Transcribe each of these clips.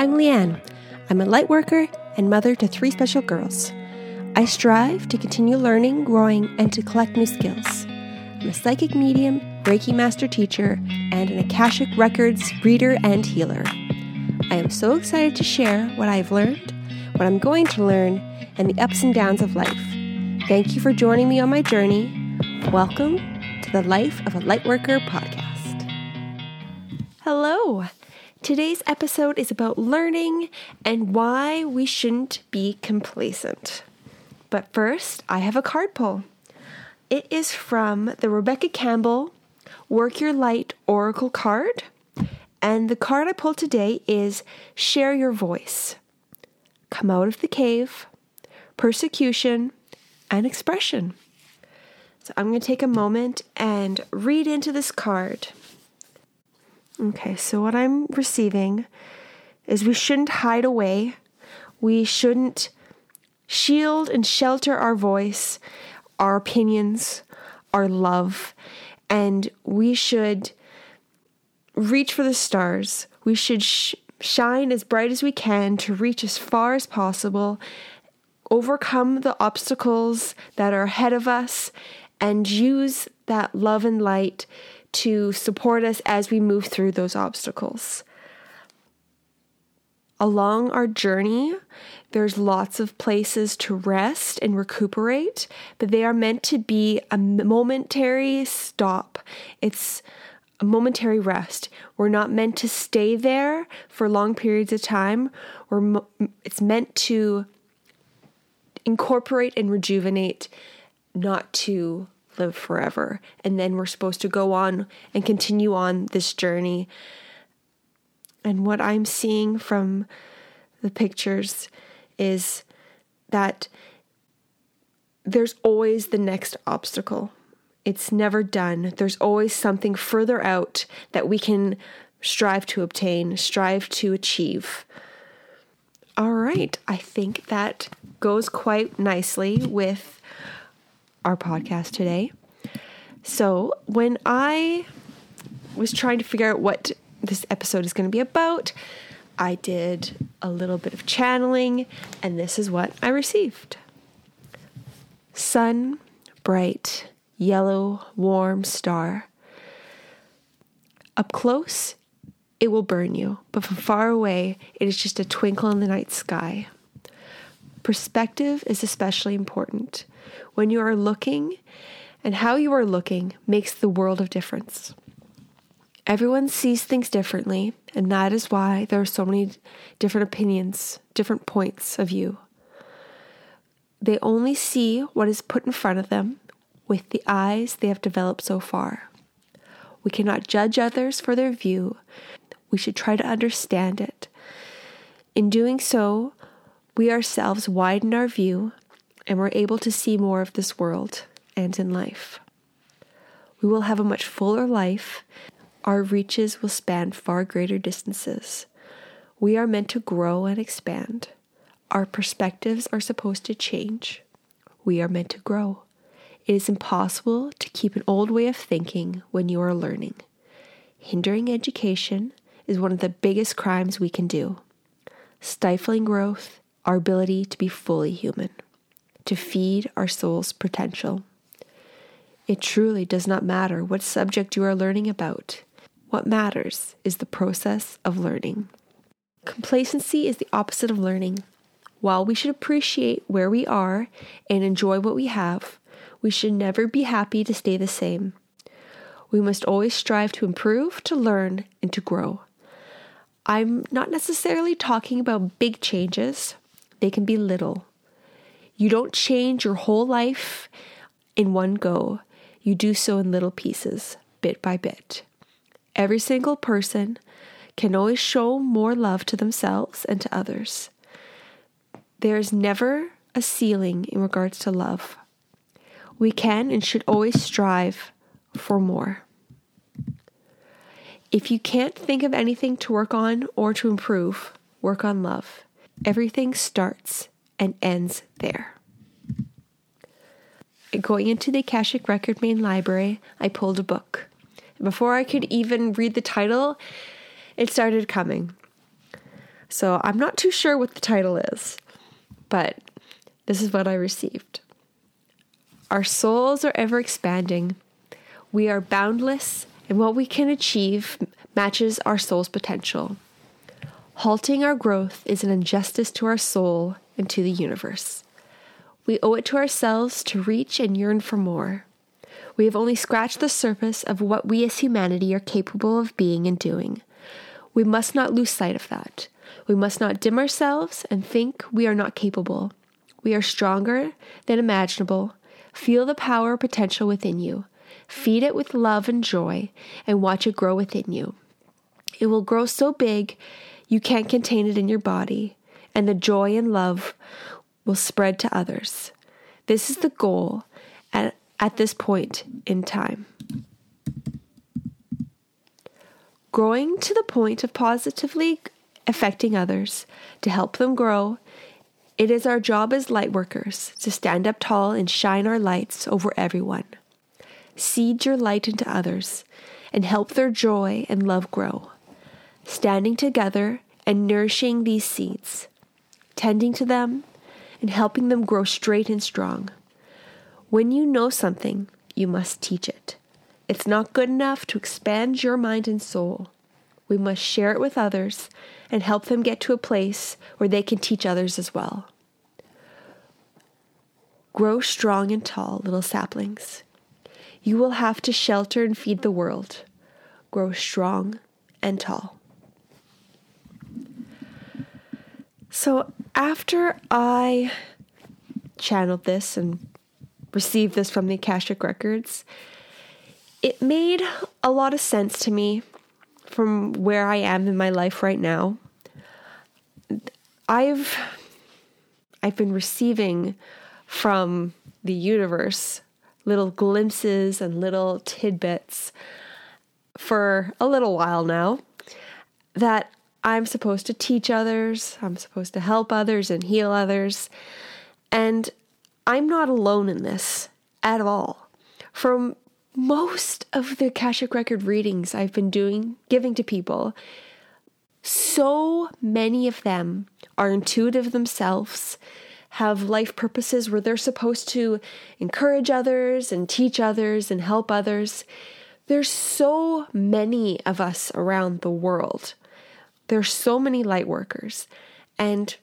I'm Leanne. I'm a light worker and mother to three special girls. I strive to continue learning, growing, and to collect new skills. I'm a psychic medium, Reiki master teacher, and an Akashic Records reader and healer. I am so excited to share what I've learned, what I'm going to learn, and the ups and downs of life. Thank you for joining me on my journey. Welcome to the Life of a Lightworker podcast. Hello. Today's episode is about learning and why we shouldn't be complacent. But first, I have a card pull. It is from the Rebecca Campbell Work Your Light Oracle card. And the card I pulled today is Share Your Voice. Come out of the cave, persecution, and expression. So I'm going to take a moment and read into this card. Okay, so what I'm receiving is we shouldn't hide away. We shouldn't shield and shelter our voice, our opinions, our love, and we should reach for the stars. We should sh- shine as bright as we can to reach as far as possible, overcome the obstacles that are ahead of us, and use that love and light to support us as we move through those obstacles. Along our journey, there's lots of places to rest and recuperate, but they are meant to be a momentary stop. It's a momentary rest. We're not meant to stay there for long periods of time. We're, it's meant to incorporate and rejuvenate, not to live forever. And then we're supposed to go on and continue on this journey. And what I'm seeing from the pictures is that there's always the next obstacle. It's never done. There's always something further out that we can strive to obtain, strive to achieve. All right, I think that goes quite nicely with our podcast today. So, when I was trying to figure out what this episode is going to be about, I did a little bit of channeling, and this is what I received Sun, bright, yellow, warm star. Up close, it will burn you, but from far away, it is just a twinkle in the night sky. Perspective is especially important. When you are looking, and how you are looking makes the world of difference. Everyone sees things differently, and that is why there are so many different opinions, different points of view. They only see what is put in front of them with the eyes they have developed so far. We cannot judge others for their view. We should try to understand it. In doing so, we ourselves widen our view and we're able to see more of this world and in life. We will have a much fuller life. Our reaches will span far greater distances. We are meant to grow and expand. Our perspectives are supposed to change. We are meant to grow. It is impossible to keep an old way of thinking when you are learning. Hindering education is one of the biggest crimes we can do, stifling growth, our ability to be fully human, to feed our soul's potential. It truly does not matter what subject you are learning about. What matters is the process of learning. Complacency is the opposite of learning. While we should appreciate where we are and enjoy what we have, we should never be happy to stay the same. We must always strive to improve, to learn, and to grow. I'm not necessarily talking about big changes, they can be little. You don't change your whole life in one go, you do so in little pieces, bit by bit. Every single person can always show more love to themselves and to others. There is never a ceiling in regards to love. We can and should always strive for more. If you can't think of anything to work on or to improve, work on love. Everything starts and ends there. Going into the Akashic Record main library, I pulled a book. Before I could even read the title, it started coming. So I'm not too sure what the title is, but this is what I received. Our souls are ever expanding. We are boundless, and what we can achieve matches our soul's potential. Halting our growth is an injustice to our soul and to the universe. We owe it to ourselves to reach and yearn for more. We have only scratched the surface of what we as humanity are capable of being and doing. We must not lose sight of that. We must not dim ourselves and think we are not capable. We are stronger than imaginable. Feel the power potential within you. Feed it with love and joy and watch it grow within you. It will grow so big you can't contain it in your body, and the joy and love will spread to others. This is the goal at, at this point in time. Growing to the point of positively affecting others to help them grow. It is our job as light workers to stand up tall and shine our lights over everyone. Seed your light into others and help their joy and love grow. Standing together and nourishing these seeds, tending to them, and helping them grow straight and strong. When you know something, you must teach it. It's not good enough to expand your mind and soul. We must share it with others and help them get to a place where they can teach others as well. Grow strong and tall, little saplings. You will have to shelter and feed the world. Grow strong and tall. So, after I channeled this and received this from the Akashic Records, it made a lot of sense to me from where I am in my life right now. I've I've been receiving from the universe little glimpses and little tidbits for a little while now that I'm supposed to teach others, I'm supposed to help others and heal others. And I'm not alone in this at all. From most of the Akashic Record readings I've been doing, giving to people, so many of them are intuitive themselves, have life purposes where they're supposed to encourage others and teach others and help others. There's so many of us around the world. There's so many light workers. And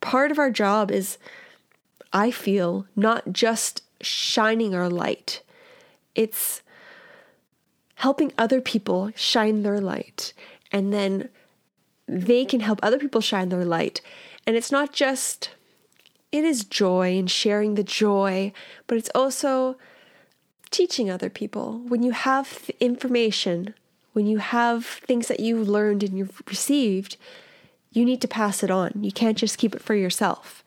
part of our job is, I feel, not just shining our light. It's helping other people shine their light. And then they can help other people shine their light. And it's not just it is joy and sharing the joy but it's also teaching other people. When you have information when you have things that you've learned and you've received you need to pass it on you can't just keep it for yourself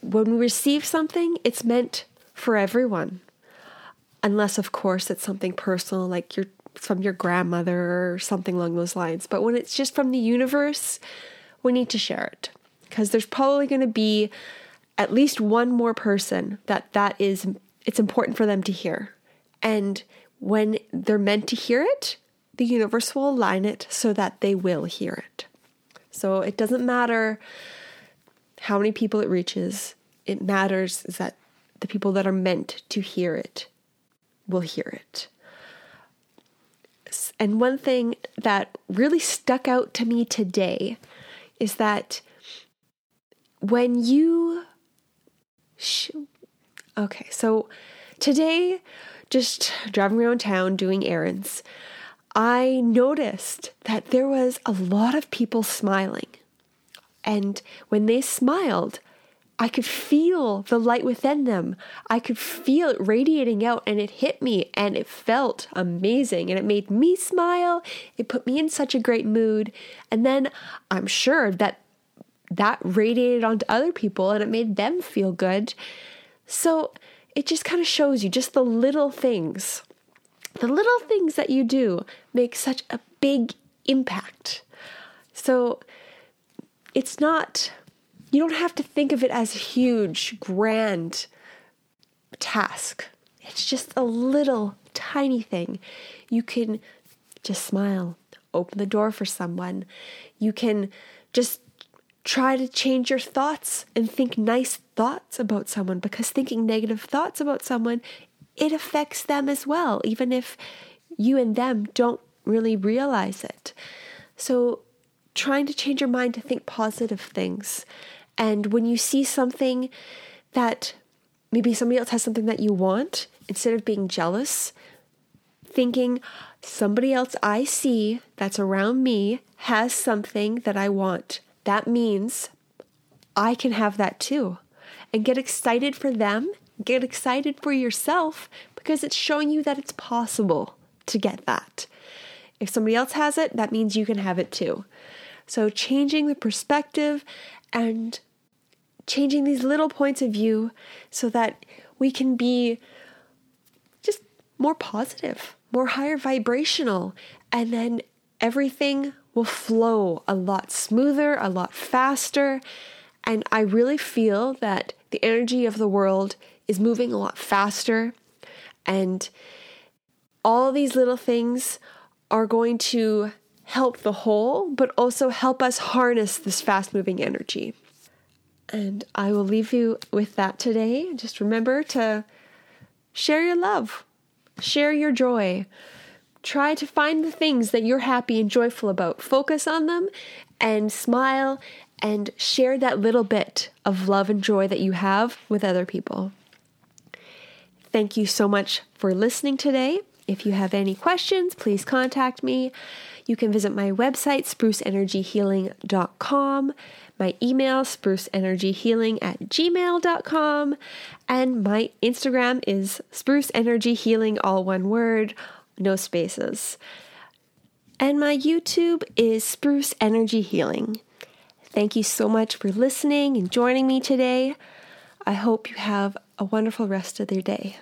when we receive something it's meant for everyone unless of course it's something personal like your from your grandmother or something along those lines. But when it's just from the universe, we need to share it because there's probably going to be at least one more person that that is it's important for them to hear. And when they're meant to hear it, the universe will align it so that they will hear it. So it doesn't matter how many people it reaches. It matters is that the people that are meant to hear it will hear it. And one thing that really stuck out to me today is that when you. Sh- okay, so today, just driving around town doing errands, I noticed that there was a lot of people smiling. And when they smiled, I could feel the light within them. I could feel it radiating out, and it hit me, and it felt amazing. And it made me smile. It put me in such a great mood. And then I'm sure that that radiated onto other people and it made them feel good. So it just kind of shows you just the little things. The little things that you do make such a big impact. So it's not you don't have to think of it as a huge, grand task. It's just a little tiny thing. You can just smile open the door for someone. You can just try to change your thoughts and think nice thoughts about someone because thinking negative thoughts about someone it affects them as well even if you and them don't really realize it. So trying to change your mind to think positive things. And when you see something that maybe somebody else has something that you want, instead of being jealous, thinking somebody else I see that's around me has something that I want. That means I can have that too. And get excited for them, get excited for yourself because it's showing you that it's possible to get that. If somebody else has it, that means you can have it too. So, changing the perspective and changing these little points of view so that we can be just more positive, more higher vibrational, and then everything will flow a lot smoother, a lot faster. And I really feel that the energy of the world is moving a lot faster. And all these little things are going to help the whole, but also help us harness this fast moving energy. And I will leave you with that today. Just remember to share your love, share your joy. Try to find the things that you're happy and joyful about. Focus on them and smile and share that little bit of love and joy that you have with other people. Thank you so much for listening today. If you have any questions, please contact me. You can visit my website, spruceenergyhealing.com, my email, spruceenergyhealing at gmail.com, and my Instagram is spruceenergyhealing, all one word, no spaces. And my YouTube is Spruce Energy Healing. Thank you so much for listening and joining me today. I hope you have a wonderful rest of your day.